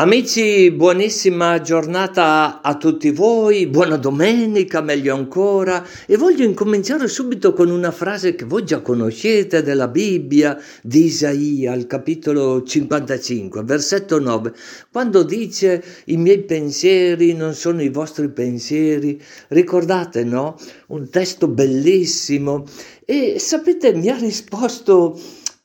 Amici, buonissima giornata a tutti voi, buona domenica meglio ancora. E voglio incominciare subito con una frase che voi già conoscete della Bibbia di Isaia al capitolo 55, versetto 9, quando dice i miei pensieri non sono i vostri pensieri, ricordate no? Un testo bellissimo. E sapete mi ha risposto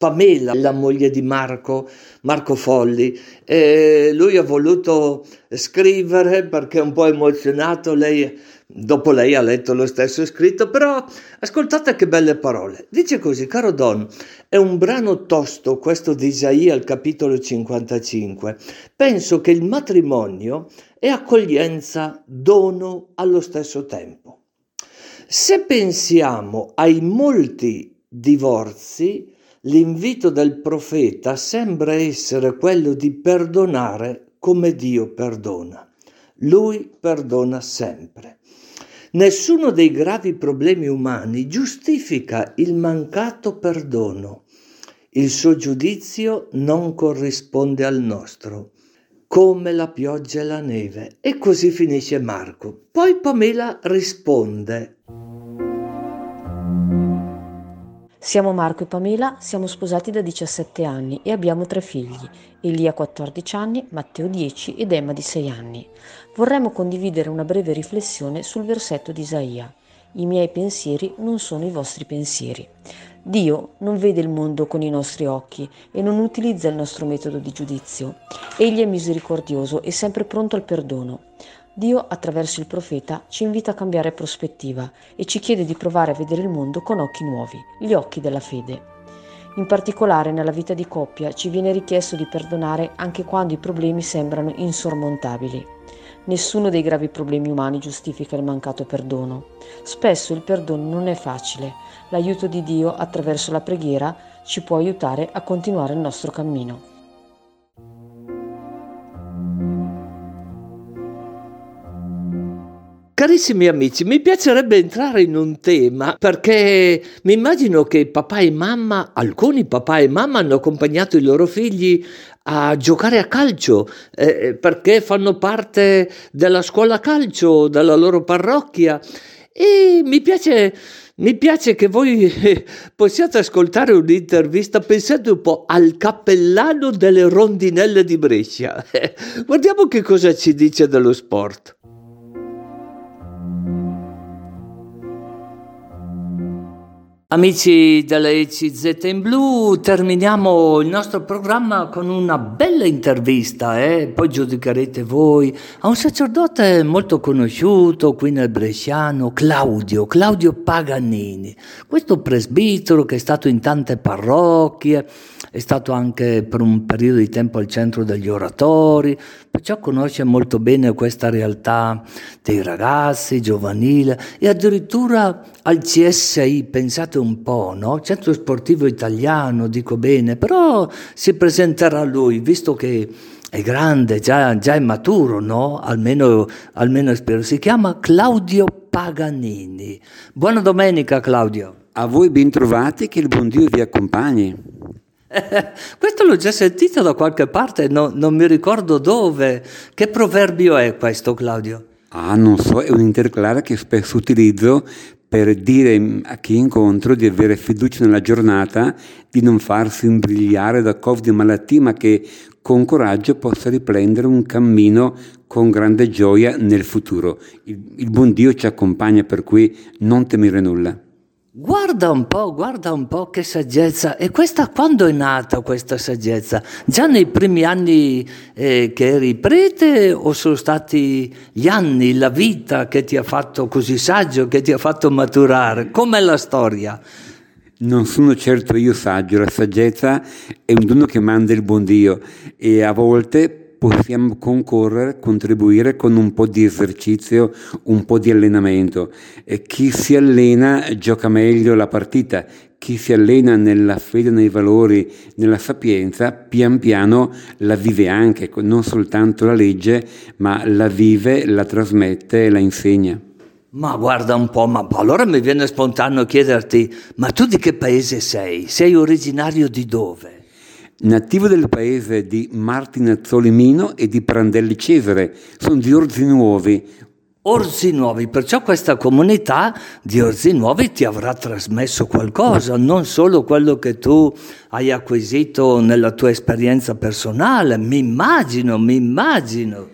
Pamela, la moglie di Marco, Marco Folli. E lui ha voluto scrivere perché è un po' emozionato, lei, dopo lei ha letto lo stesso scritto, però ascoltate che belle parole. Dice così, caro Don, è un brano tosto questo di Isaia al capitolo 55. Penso che il matrimonio è accoglienza, dono allo stesso tempo. Se pensiamo ai molti divorzi, L'invito del profeta sembra essere quello di perdonare come Dio perdona. Lui perdona sempre. Nessuno dei gravi problemi umani giustifica il mancato perdono. Il suo giudizio non corrisponde al nostro, come la pioggia e la neve. E così finisce Marco. Poi Pamela risponde. Siamo Marco e Pamela, siamo sposati da 17 anni e abbiamo tre figli, Elia 14 anni, Matteo 10 ed Emma di 6 anni. Vorremmo condividere una breve riflessione sul versetto di Isaia. I miei pensieri non sono i vostri pensieri. Dio non vede il mondo con i nostri occhi e non utilizza il nostro metodo di giudizio. Egli è misericordioso e sempre pronto al perdono. Dio, attraverso il profeta, ci invita a cambiare prospettiva e ci chiede di provare a vedere il mondo con occhi nuovi, gli occhi della fede. In particolare nella vita di coppia ci viene richiesto di perdonare anche quando i problemi sembrano insormontabili. Nessuno dei gravi problemi umani giustifica il mancato perdono. Spesso il perdono non è facile. L'aiuto di Dio attraverso la preghiera ci può aiutare a continuare il nostro cammino. Carissimi amici, mi piacerebbe entrare in un tema perché mi immagino che papà e mamma, alcuni papà e mamma hanno accompagnato i loro figli a giocare a calcio eh, perché fanno parte della scuola calcio della loro parrocchia e mi piace, mi piace che voi possiate ascoltare un'intervista, pensate un po' al cappellano delle rondinelle di Brescia. Guardiamo che cosa ci dice dello sport. Amici della ECZ in blu, terminiamo il nostro programma con una bella intervista, eh? poi giudicherete voi, a un sacerdote molto conosciuto qui nel Bresciano, Claudio, Claudio Paganini. Questo presbitero che è stato in tante parrocchie, è stato anche per un periodo di tempo al centro degli oratori, perciò conosce molto bene questa realtà dei ragazzi, giovanile e addirittura al CSI, pensate un po', no? Centro Sportivo Italiano, dico bene, però si presenterà lui, visto che è grande, già, già è maturo, no? Almeno, almeno spero. Si chiama Claudio Paganini. Buona domenica, Claudio. A voi ben trovati, che il buon Dio vi accompagni. questo l'ho già sentito da qualche parte, no, non mi ricordo dove. Che proverbio è questo, Claudio? Ah, non so, è un interclare che spesso utilizzo per dire a chi incontro di avere fiducia nella giornata, di non farsi imbrigliare da covid e malattie, ma che con coraggio possa riprendere un cammino con grande gioia nel futuro. Il, il buon Dio ci accompagna, per cui non temere nulla. Guarda un po', guarda un po' che saggezza. E questa quando è nata questa saggezza? Già nei primi anni eh, che eri prete o sono stati gli anni, la vita che ti ha fatto così saggio, che ti ha fatto maturare? Com'è la storia? Non sono certo io saggio, la saggezza è un dono che manda il buon Dio e a volte possiamo concorrere, contribuire con un po' di esercizio, un po' di allenamento. E chi si allena gioca meglio la partita, chi si allena nella fede, nei valori, nella sapienza, pian piano la vive anche, non soltanto la legge, ma la vive, la trasmette e la insegna. Ma guarda un po', ma allora mi viene spontaneo chiederti, ma tu di che paese sei? Sei originario di dove? Nativo del paese di Martinazzoli Mino e di Prandelli Cesare, sono di Orzi Nuovi. Orzi Nuovi, perciò questa comunità di Orzi Nuovi ti avrà trasmesso qualcosa, non solo quello che tu hai acquisito nella tua esperienza personale, mi immagino, mi immagino.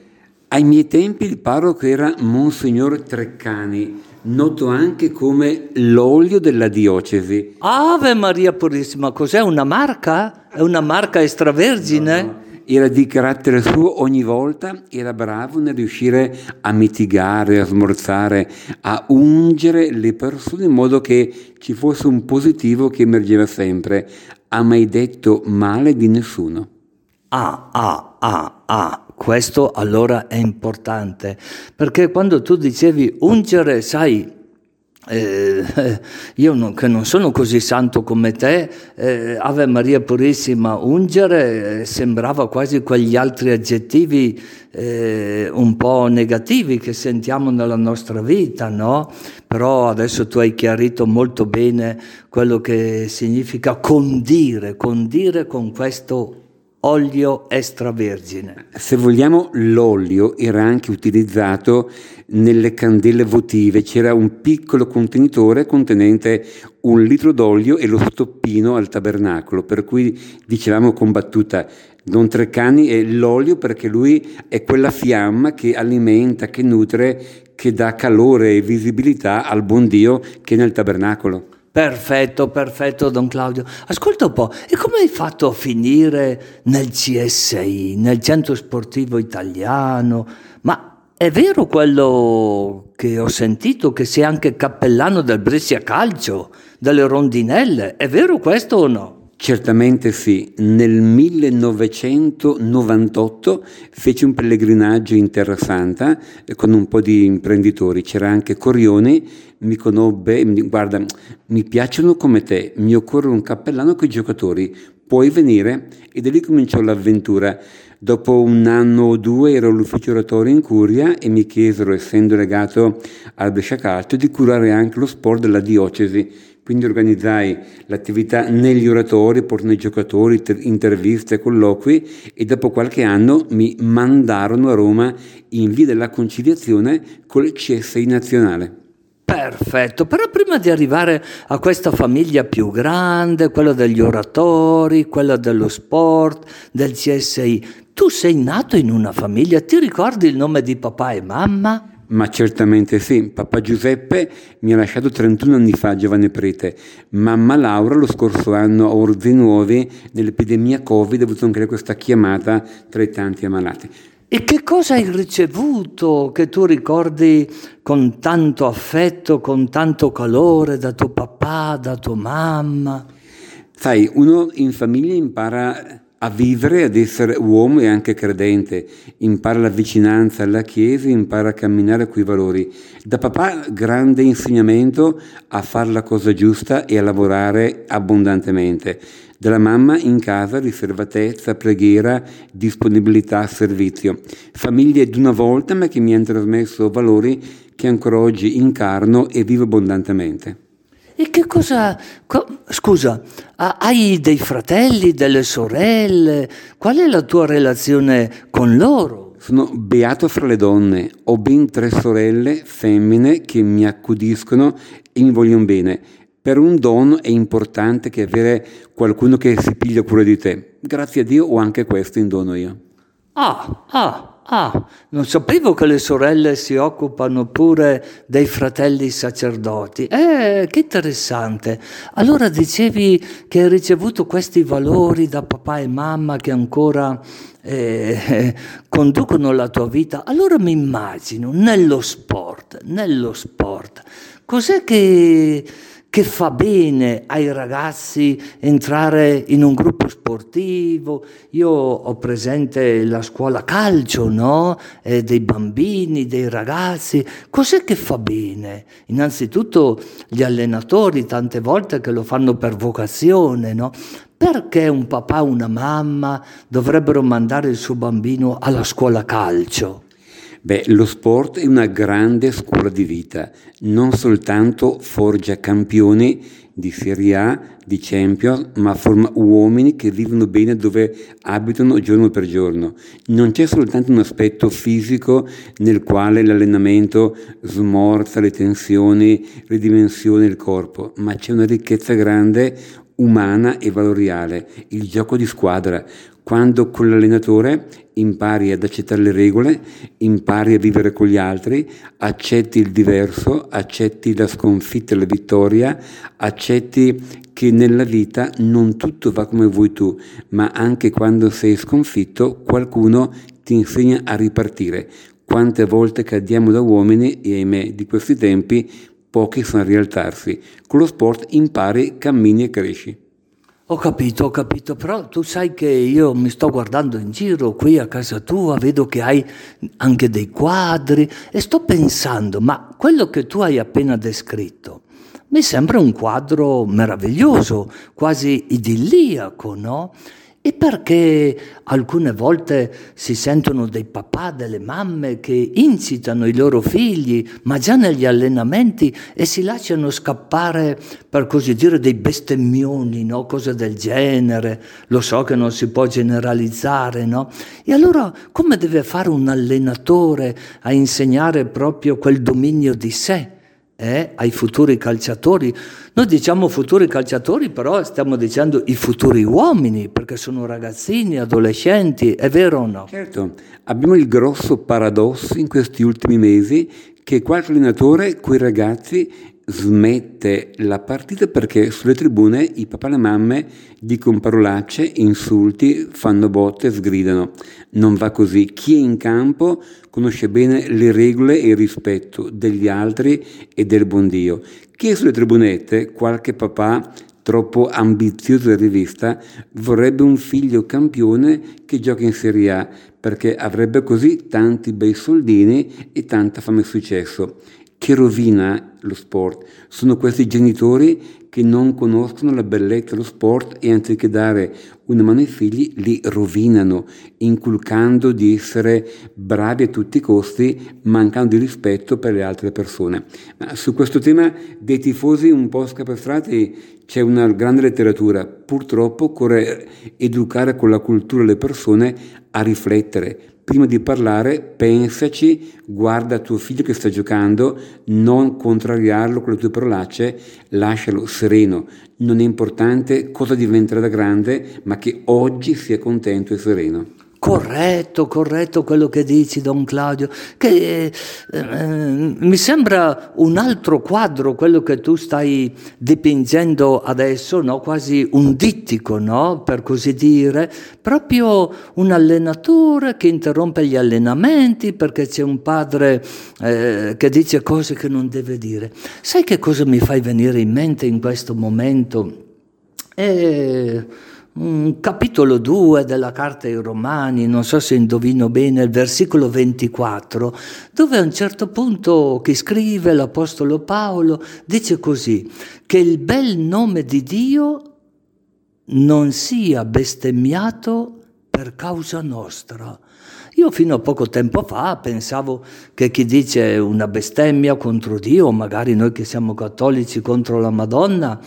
Ai miei tempi il parroco era Monsignor Treccani, noto anche come l'olio della diocesi. Ave Maria Purissima, cos'è una marca? È una marca extravergine? No, no. Era di carattere suo ogni volta, era bravo nel riuscire a mitigare, a smorzare, a ungere le persone in modo che ci fosse un positivo che emergeva sempre. Ha mai detto male di nessuno. Ah, ah, ah, ah, questo allora è importante, perché quando tu dicevi ungere, sai, eh, io non, che non sono così santo come te, eh, Ave Maria Purissima, ungere eh, sembrava quasi quegli altri aggettivi eh, un po' negativi che sentiamo nella nostra vita, no? Però adesso tu hai chiarito molto bene quello che significa condire, condire con questo olio extravergine. Se vogliamo, l'olio era anche utilizzato nelle candele votive, c'era un piccolo contenitore contenente un litro d'olio e lo stoppino al tabernacolo, per cui dicevamo con battuta Don Treccani è l'olio perché lui è quella fiamma che alimenta, che nutre, che dà calore e visibilità al buon Dio che è nel tabernacolo. Perfetto, perfetto, Don Claudio. Ascolta un po', e come hai fatto a finire nel CSI, nel Centro Sportivo Italiano? Ma è vero quello che ho sentito, che sei anche cappellano del Brescia Calcio, delle rondinelle? È vero questo o no? Certamente sì, nel 1998 feci un pellegrinaggio in Terra Santa eh, con un po' di imprenditori, c'era anche Corioni, mi conobbe, mi, guarda, mi piacciono come te, mi occorre un cappellano con i giocatori, puoi venire? E da lì cominciò l'avventura. Dopo un anno o due ero all'ufficio oratorio in Curia e mi chiesero, essendo legato al Brescia Calcio, di curare anche lo sport della diocesi quindi organizzai l'attività negli oratori, portando i giocatori, interviste, colloqui e dopo qualche anno mi mandarono a Roma in via della conciliazione con il CSI nazionale. Perfetto, però prima di arrivare a questa famiglia più grande, quella degli oratori, quella dello sport, del CSI, tu sei nato in una famiglia, ti ricordi il nome di papà e mamma? Ma certamente sì, papà Giuseppe mi ha lasciato 31 anni fa, giovane prete. Mamma Laura lo scorso anno a Orzi Nuovi, nell'epidemia Covid, ha avuto anche questa chiamata tra i tanti ammalati. E che cosa hai ricevuto che tu ricordi con tanto affetto, con tanto calore da tuo papà, da tua mamma? Sai, uno in famiglia impara a vivere, ad essere uomo e anche credente, impara la vicinanza alla Chiesa, impara a camminare quei valori. Da papà grande insegnamento a fare la cosa giusta e a lavorare abbondantemente. Dalla mamma in casa riservatezza, preghiera, disponibilità, servizio. Famiglie d'una volta ma che mi hanno trasmesso valori che ancora oggi incarno e vivo abbondantemente. E che cosa... Co, scusa, hai dei fratelli, delle sorelle? Qual è la tua relazione con loro? Sono beato fra le donne, ho ben tre sorelle femmine che mi accudiscono e mi vogliono bene. Per un dono è importante che avere qualcuno che si piglia cura di te. Grazie a Dio ho anche questo in dono io. Ah, ah, Ah, non sapevo che le sorelle si occupano pure dei fratelli sacerdoti. Eh, che interessante. Allora dicevi che hai ricevuto questi valori da papà e mamma che ancora eh, conducono la tua vita. Allora mi immagino nello sport, nello sport. Cos'è che che fa bene ai ragazzi entrare in un gruppo sportivo. Io ho presente la scuola calcio, no? Eh, dei bambini, dei ragazzi. Cos'è che fa bene? Innanzitutto gli allenatori, tante volte che lo fanno per vocazione, no? Perché un papà e una mamma dovrebbero mandare il suo bambino alla scuola calcio? Beh, lo sport è una grande scuola di vita, non soltanto forgia campioni di Serie A, di Champions, ma forma uomini che vivono bene dove abitano giorno per giorno. Non c'è soltanto un aspetto fisico nel quale l'allenamento smorza le tensioni, ridimensiona il corpo, ma c'è una ricchezza grande umana e valoriale, il gioco di squadra, quando con l'allenatore impari ad accettare le regole, impari a vivere con gli altri, accetti il diverso, accetti la sconfitta e la vittoria, accetti che nella vita non tutto va come vuoi tu, ma anche quando sei sconfitto qualcuno ti insegna a ripartire. Quante volte cadiamo da uomini e ahimè di questi tempi pochi sanno rialzarsi. Con lo sport impari, cammini e cresci. Ho capito, ho capito, però tu sai che io mi sto guardando in giro qui a casa tua, vedo che hai anche dei quadri e sto pensando, ma quello che tu hai appena descritto mi sembra un quadro meraviglioso, quasi idilliaco, no? E perché alcune volte si sentono dei papà, delle mamme che incitano i loro figli, ma già negli allenamenti, e si lasciano scappare, per così dire, dei bestemmioni, no? cose del genere. Lo so che non si può generalizzare, no? E allora come deve fare un allenatore a insegnare proprio quel dominio di sé? Eh, ai futuri calciatori. Noi diciamo futuri calciatori, però stiamo dicendo i futuri uomini, perché sono ragazzini, adolescenti, è vero o no? Certo, abbiamo il grosso paradosso in questi ultimi mesi che qualche allenatore quei ragazzi smette la partita perché sulle tribune i papà e le mamme dicono parolacce, insulti, fanno botte, sgridano. Non va così. Chi è in campo conosce bene le regole e il rispetto degli altri e del buon Dio. Chi è sulle tribunette, qualche papà troppo ambizioso e rivista, vorrebbe un figlio campione che gioca in Serie A, perché avrebbe così tanti bei soldini e tanta fame e successo che rovina lo sport. Sono questi genitori che non conoscono la bellezza dello sport e anziché dare una mano ai figli li rovinano, inculcando di essere bravi a tutti i costi, mancando di rispetto per le altre persone. Ma su questo tema dei tifosi un po' scapestrati c'è una grande letteratura. Purtroppo occorre educare con la cultura le persone a riflettere, prima di parlare pensaci, guarda tuo figlio che sta giocando, non contrariarlo con le tue parolacce, lascialo sereno. Non è importante cosa diventerà da grande, ma che oggi sia contento e sereno. Corretto, corretto quello che dici, Don Claudio, che eh, eh, mi sembra un altro quadro quello che tu stai dipingendo adesso, no? quasi un dittico, no? per così dire, proprio un allenatore che interrompe gli allenamenti perché c'è un padre eh, che dice cose che non deve dire. Sai che cosa mi fai venire in mente in questo momento? Eh, capitolo 2 della carta ai Romani, non so se indovino bene, il versicolo 24, dove a un certo punto chi scrive, l'Apostolo Paolo, dice così, che il bel nome di Dio non sia bestemmiato per causa nostra. Io fino a poco tempo fa pensavo che chi dice una bestemmia contro Dio, magari noi che siamo cattolici contro la Madonna,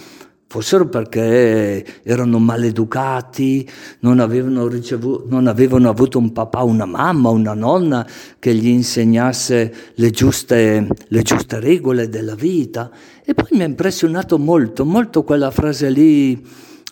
fossero perché erano maleducati, non avevano, ricevuto, non avevano avuto un papà, una mamma, una nonna che gli insegnasse le giuste, le giuste regole della vita. E poi mi ha impressionato molto, molto quella frase lì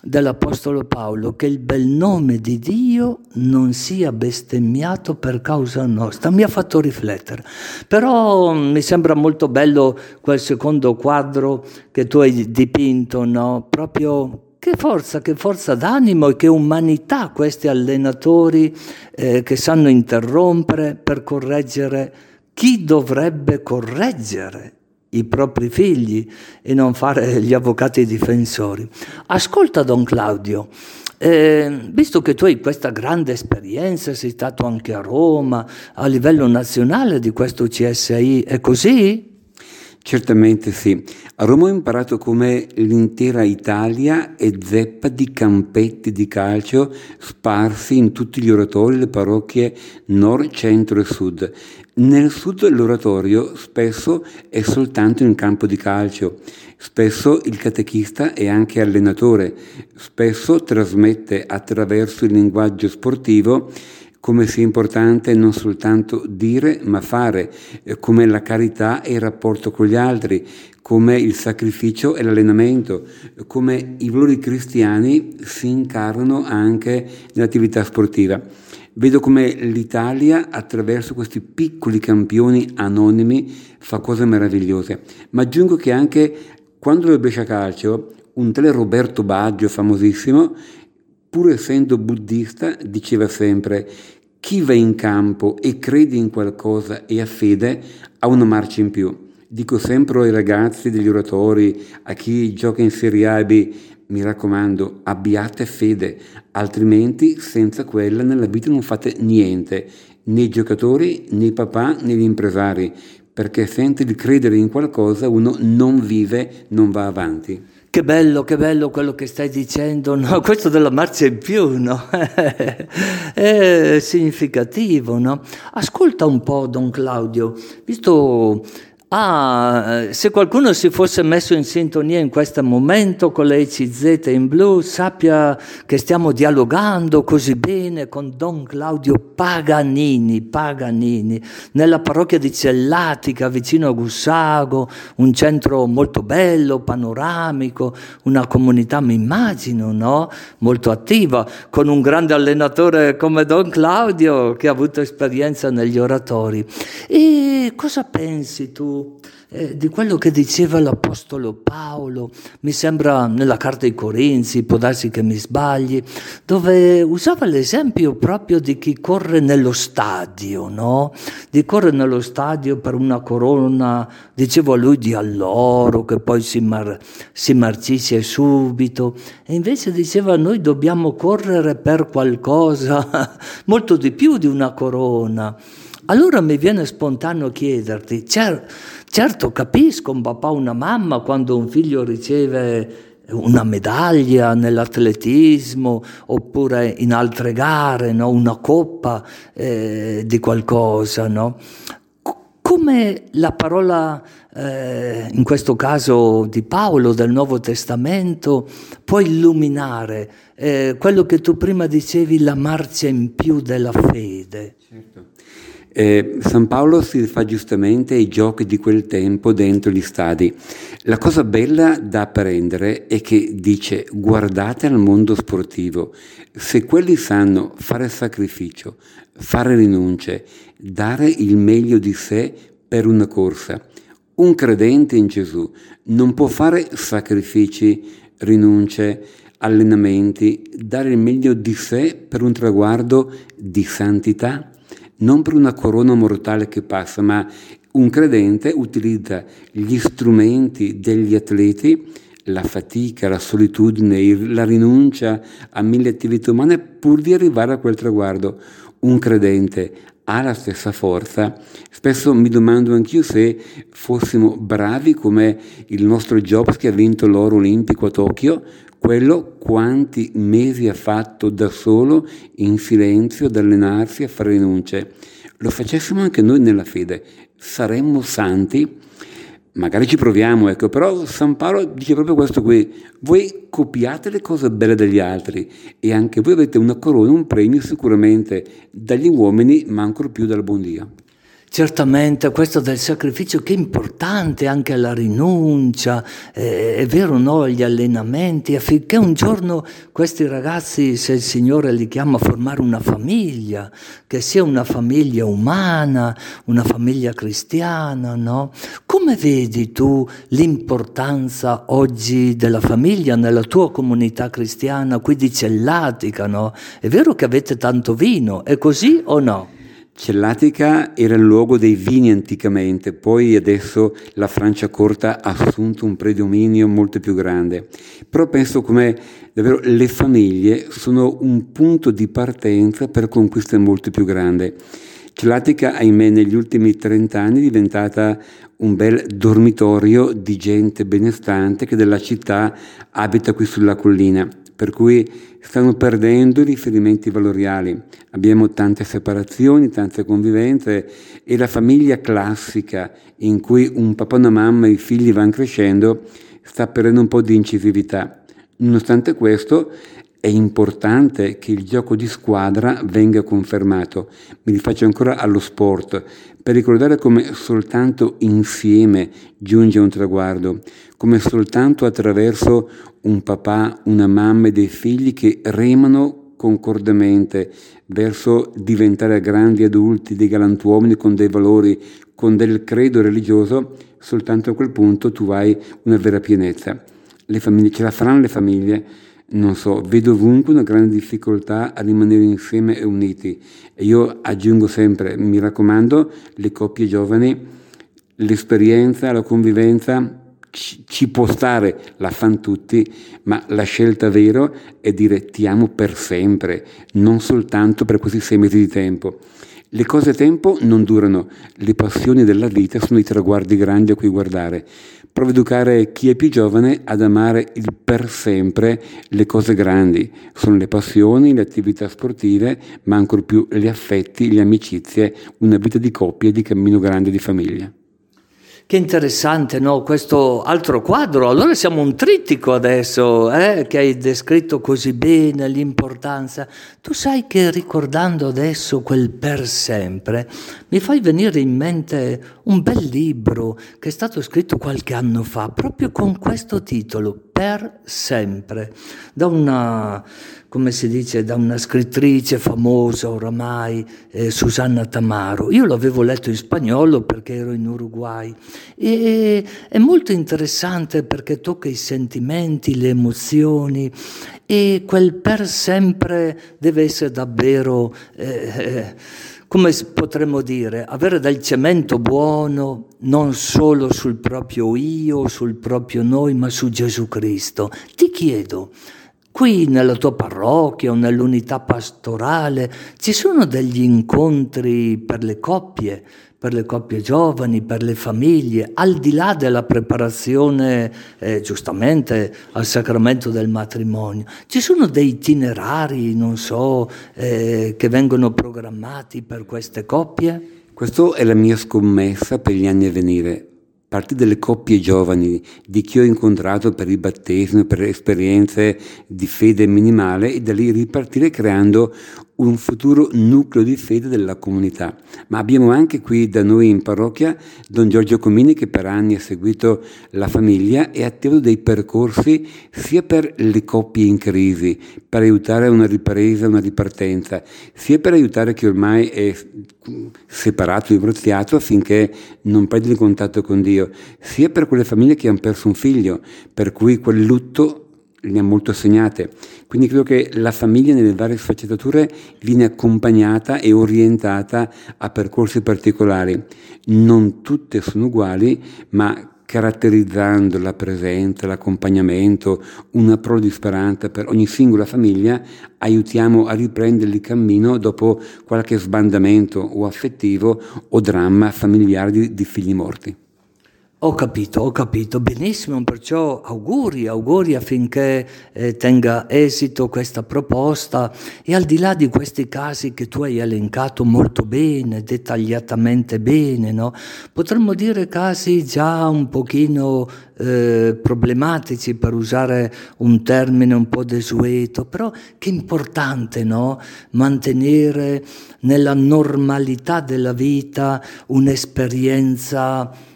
dell'Apostolo Paolo, che il bel nome di Dio non sia bestemmiato per causa nostra. Mi ha fatto riflettere. Però mm, mi sembra molto bello quel secondo quadro che tu hai dipinto, no? Proprio che forza, che forza d'animo e che umanità questi allenatori eh, che sanno interrompere per correggere chi dovrebbe correggere i propri figli e non fare gli avvocati difensori. Ascolta Don Claudio, eh, visto che tu hai questa grande esperienza, sei stato anche a Roma, a livello nazionale di questo CSI, è così? Certamente sì. A Roma ho imparato come l'intera Italia è zeppa di campetti di calcio sparsi in tutti gli oratori, le parrocchie nord, centro e sud. Nel sud l'oratorio spesso è soltanto in campo di calcio, spesso il catechista è anche allenatore, spesso trasmette attraverso il linguaggio sportivo. Come sia importante non soltanto dire ma fare, eh, come la carità e il rapporto con gli altri, come il sacrificio e l'allenamento, come i valori cristiani si incarnano anche nell'attività sportiva. Vedo come l'Italia attraverso questi piccoli campioni anonimi fa cose meravigliose, ma aggiungo che anche quando nel Brescia Calcio un tale Roberto Baggio famosissimo pur essendo buddista, diceva sempre chi va in campo e crede in qualcosa e ha fede ha una marcia in più. Dico sempre ai ragazzi degli oratori, a chi gioca in Serie A e B, mi raccomando, abbiate fede, altrimenti senza quella nella vita non fate niente, né i giocatori, né i papà, né gli impresari, perché senza di credere in qualcosa uno non vive, non va avanti. Che bello, che bello quello che stai dicendo, no? Questo della marcia in più, no? È significativo, no? Ascolta un po', Don Claudio, visto Ah, se qualcuno si fosse messo in sintonia in questo momento con le ECZ in blu, sappia che stiamo dialogando così bene con Don Claudio Paganini, Paganini, nella parrocchia di Cellatica, vicino a Gussago, un centro molto bello, panoramico, una comunità, mi immagino, no? Molto attiva, con un grande allenatore come Don Claudio che ha avuto esperienza negli oratori. E cosa pensi tu? Eh, di quello che diceva l'Apostolo Paolo, mi sembra nella carta ai Corinzi, può darsi che mi sbagli, dove usava l'esempio proprio di chi corre nello stadio, no? Di correre nello stadio per una corona, dicevo a lui, di alloro, che poi si, mar- si marcisce subito, e invece diceva noi dobbiamo correre per qualcosa molto di più di una corona. Allora mi viene spontaneo chiederti, cer- certo capisco un papà o una mamma quando un figlio riceve una medaglia nell'atletismo oppure in altre gare, no? una coppa eh, di qualcosa. No? Come la parola, eh, in questo caso di Paolo del Nuovo Testamento, può illuminare eh, quello che tu prima dicevi, la marcia in più della fede? Certo. Eh, San Paolo si fa giustamente ai giochi di quel tempo dentro gli stadi. La cosa bella da apprendere è che dice guardate al mondo sportivo, se quelli sanno fare sacrificio, fare rinunce, dare il meglio di sé per una corsa, un credente in Gesù non può fare sacrifici, rinunce, allenamenti, dare il meglio di sé per un traguardo di santità? Non per una corona mortale che passa, ma un credente utilizza gli strumenti degli atleti, la fatica, la solitudine, la rinuncia a mille attività umane pur di arrivare a quel traguardo. Un credente ha la stessa forza. Spesso mi domando anch'io se fossimo bravi come il nostro Jobs che ha vinto l'oro olimpico a Tokyo, quello quanti mesi ha fatto da solo in silenzio ad allenarsi a fare rinunce. Lo facessimo anche noi nella fede, saremmo santi, magari ci proviamo, ecco, però San Paolo dice proprio questo qui, voi copiate le cose belle degli altri e anche voi avete una corona, un premio sicuramente dagli uomini, ma ancora più dal buon Dio. Certamente questo del sacrificio che è importante, anche la rinuncia, eh, è vero no, gli allenamenti, affinché un giorno questi ragazzi, se il Signore li chiama a formare una famiglia, che sia una famiglia umana, una famiglia cristiana, no? Come vedi tu l'importanza oggi della famiglia nella tua comunità cristiana, qui di Cellatica, no? È vero che avete tanto vino, è così o no? Cellatica era il luogo dei vini anticamente, poi adesso la Francia corta ha assunto un predominio molto più grande. Però penso come davvero le famiglie sono un punto di partenza per conquiste molto più grandi. Celatica, ahimè, negli ultimi 30 anni è diventata un bel dormitorio di gente benestante che della città abita qui sulla collina, per cui stanno perdendo i riferimenti valoriali. Abbiamo tante separazioni, tante convivenze e la famiglia classica in cui un papà una mamma e i figli vanno crescendo sta perdendo un po' di incisività. Nonostante questo, è importante che il gioco di squadra venga confermato. Mi rifaccio ancora allo sport, per ricordare come soltanto insieme giunge un traguardo, come soltanto attraverso un papà, una mamma e dei figli che remano concordemente verso diventare grandi adulti, dei galantuomini con dei valori, con del credo religioso, soltanto a quel punto tu hai una vera pienezza. Le famiglie, ce la faranno le famiglie non so, vedo ovunque una grande difficoltà a rimanere insieme e uniti. E io aggiungo sempre, mi raccomando, le coppie giovani, l'esperienza, la convivenza ci può stare, la fanno tutti, ma la scelta vera è dire ti amo per sempre, non soltanto per questi sei mesi di tempo. Le cose a tempo non durano, le passioni della vita sono i traguardi grandi a cui guardare. Provo a educare chi è più giovane ad amare il per sempre le cose grandi. Sono le passioni, le attività sportive, ma ancora più gli affetti, le amicizie, una vita di coppia, di cammino grande di famiglia. Che interessante, no? Questo altro quadro. Allora siamo un trittico adesso, eh? che hai descritto così bene l'importanza. Tu sai che ricordando adesso quel per sempre, mi fai venire in mente un bel libro che è stato scritto qualche anno fa, proprio con questo titolo, Per sempre, da una come si dice, da una scrittrice famosa oramai, eh, Susanna Tamaro. Io l'avevo letto in spagnolo perché ero in Uruguay e è molto interessante perché tocca i sentimenti, le emozioni e quel per sempre deve essere davvero... Eh, come potremmo dire, avere del cemento buono non solo sul proprio io, sul proprio noi, ma su Gesù Cristo. Ti chiedo, Qui nella tua parrocchia o nell'unità pastorale ci sono degli incontri per le coppie, per le coppie giovani, per le famiglie, al di là della preparazione eh, giustamente al sacramento del matrimonio. Ci sono dei itinerari, non so, eh, che vengono programmati per queste coppie? Questa è la mia scommessa per gli anni a venire partire delle coppie giovani, di chi ho incontrato per il battesimo, per esperienze di fede minimale e da lì ripartire creando un futuro nucleo di fede della comunità. Ma abbiamo anche qui da noi in parrocchia Don Giorgio Comini che per anni ha seguito la famiglia e ha attivato dei percorsi sia per le coppie in crisi, per aiutare una ripresa, una ripartenza, sia per aiutare chi ormai è separato, divorziato affinché non perda il contatto con Dio, sia per quelle famiglie che hanno perso un figlio, per cui quel lutto le ha molto segnate. Quindi credo che la famiglia nelle varie sfaccettature viene accompagnata e orientata a percorsi particolari. Non tutte sono uguali, ma caratterizzando la presenza, l'accompagnamento, una prova di speranza per ogni singola famiglia, aiutiamo a riprendere il cammino dopo qualche sbandamento o affettivo o dramma familiare di, di figli morti. Ho capito, ho capito, benissimo, perciò auguri, auguri affinché eh, tenga esito questa proposta e al di là di questi casi che tu hai elencato molto bene, dettagliatamente bene, no? potremmo dire casi già un pochino eh, problematici per usare un termine un po' desueto, però che importante no? mantenere nella normalità della vita un'esperienza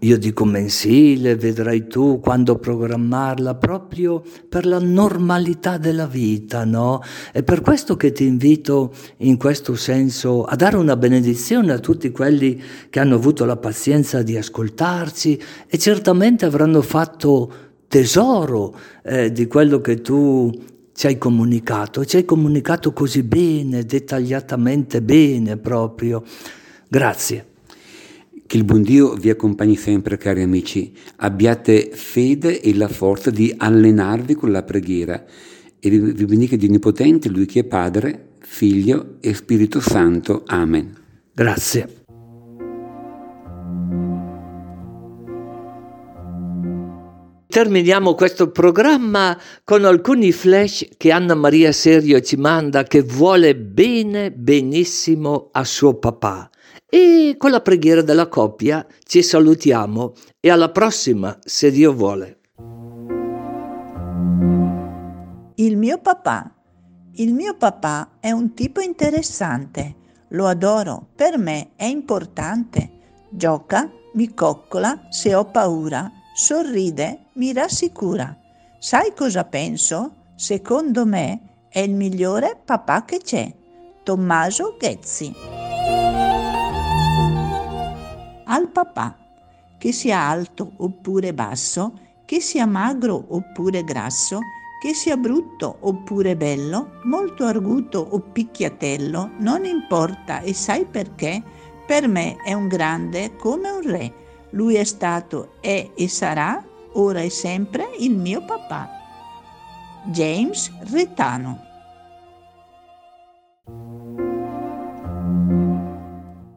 io dico mensile, vedrai tu quando programmarla, proprio per la normalità della vita, no? È per questo che ti invito in questo senso a dare una benedizione a tutti quelli che hanno avuto la pazienza di ascoltarci e certamente avranno fatto tesoro eh, di quello che tu ci hai comunicato, ci hai comunicato così bene, dettagliatamente bene proprio. Grazie. Che il buon Dio vi accompagni sempre, cari amici. Abbiate fede e la forza di allenarvi con la preghiera. E vi benedica Dio Onnipotente, Lui che è Padre, Figlio e Spirito Santo. Amen. Grazie. Terminiamo questo programma con alcuni flash che Anna Maria Serio ci manda che vuole bene benissimo a suo papà. E con la preghiera della coppia ci salutiamo e alla prossima, se Dio vuole. Il mio papà. Il mio papà è un tipo interessante. Lo adoro, per me è importante. Gioca, mi coccola se ho paura sorride, mi rassicura. Sai cosa penso? Secondo me è il migliore papà che c'è. Tommaso Ghezzi. Al papà, che sia alto oppure basso, che sia magro oppure grasso, che sia brutto oppure bello, molto arguto o picchiatello, non importa e sai perché? Per me è un grande come un re lui è stato, è e sarà, ora e sempre, il mio papà. James Retano.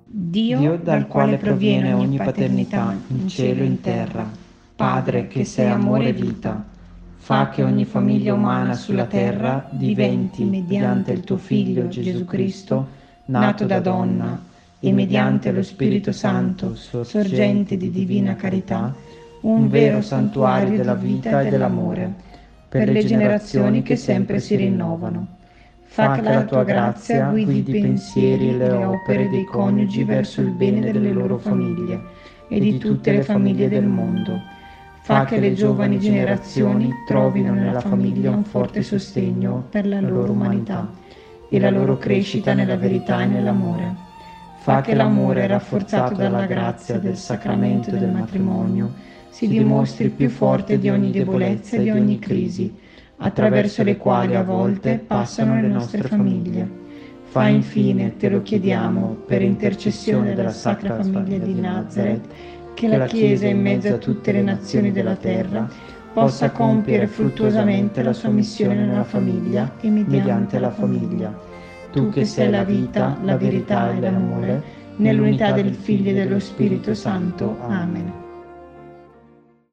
Dio, Dio dal quale proviene ogni paternità in cielo e in terra, Padre che sei amore e vita, fa che ogni famiglia umana sulla terra diventi, mediante il tuo Figlio Gesù Cristo, nato da donna, e mediante lo Spirito Santo, sorgente di divina carità, un vero santuario della vita e dell'amore, per le generazioni che sempre si rinnovano. Fa che la tua grazia guidi i pensieri e le opere dei coniugi verso il bene delle loro famiglie e di tutte le famiglie del mondo. Fa che le giovani generazioni trovino nella famiglia un forte sostegno per la loro umanità e la loro crescita nella verità e nell'amore fa che l'amore rafforzato dalla grazia del sacramento del matrimonio si dimostri più forte di ogni debolezza e di ogni crisi, attraverso le quali a volte passano le nostre famiglie. Fa infine, te lo chiediamo, per intercessione della Sacra Famiglia di Nazareth, che la Chiesa in mezzo a tutte le nazioni della terra possa compiere fruttuosamente la sua missione nella famiglia e mediante la famiglia tu che sei la vita, la verità e l'amore, nell'unità del Figlio e dello Spirito Santo. Amen.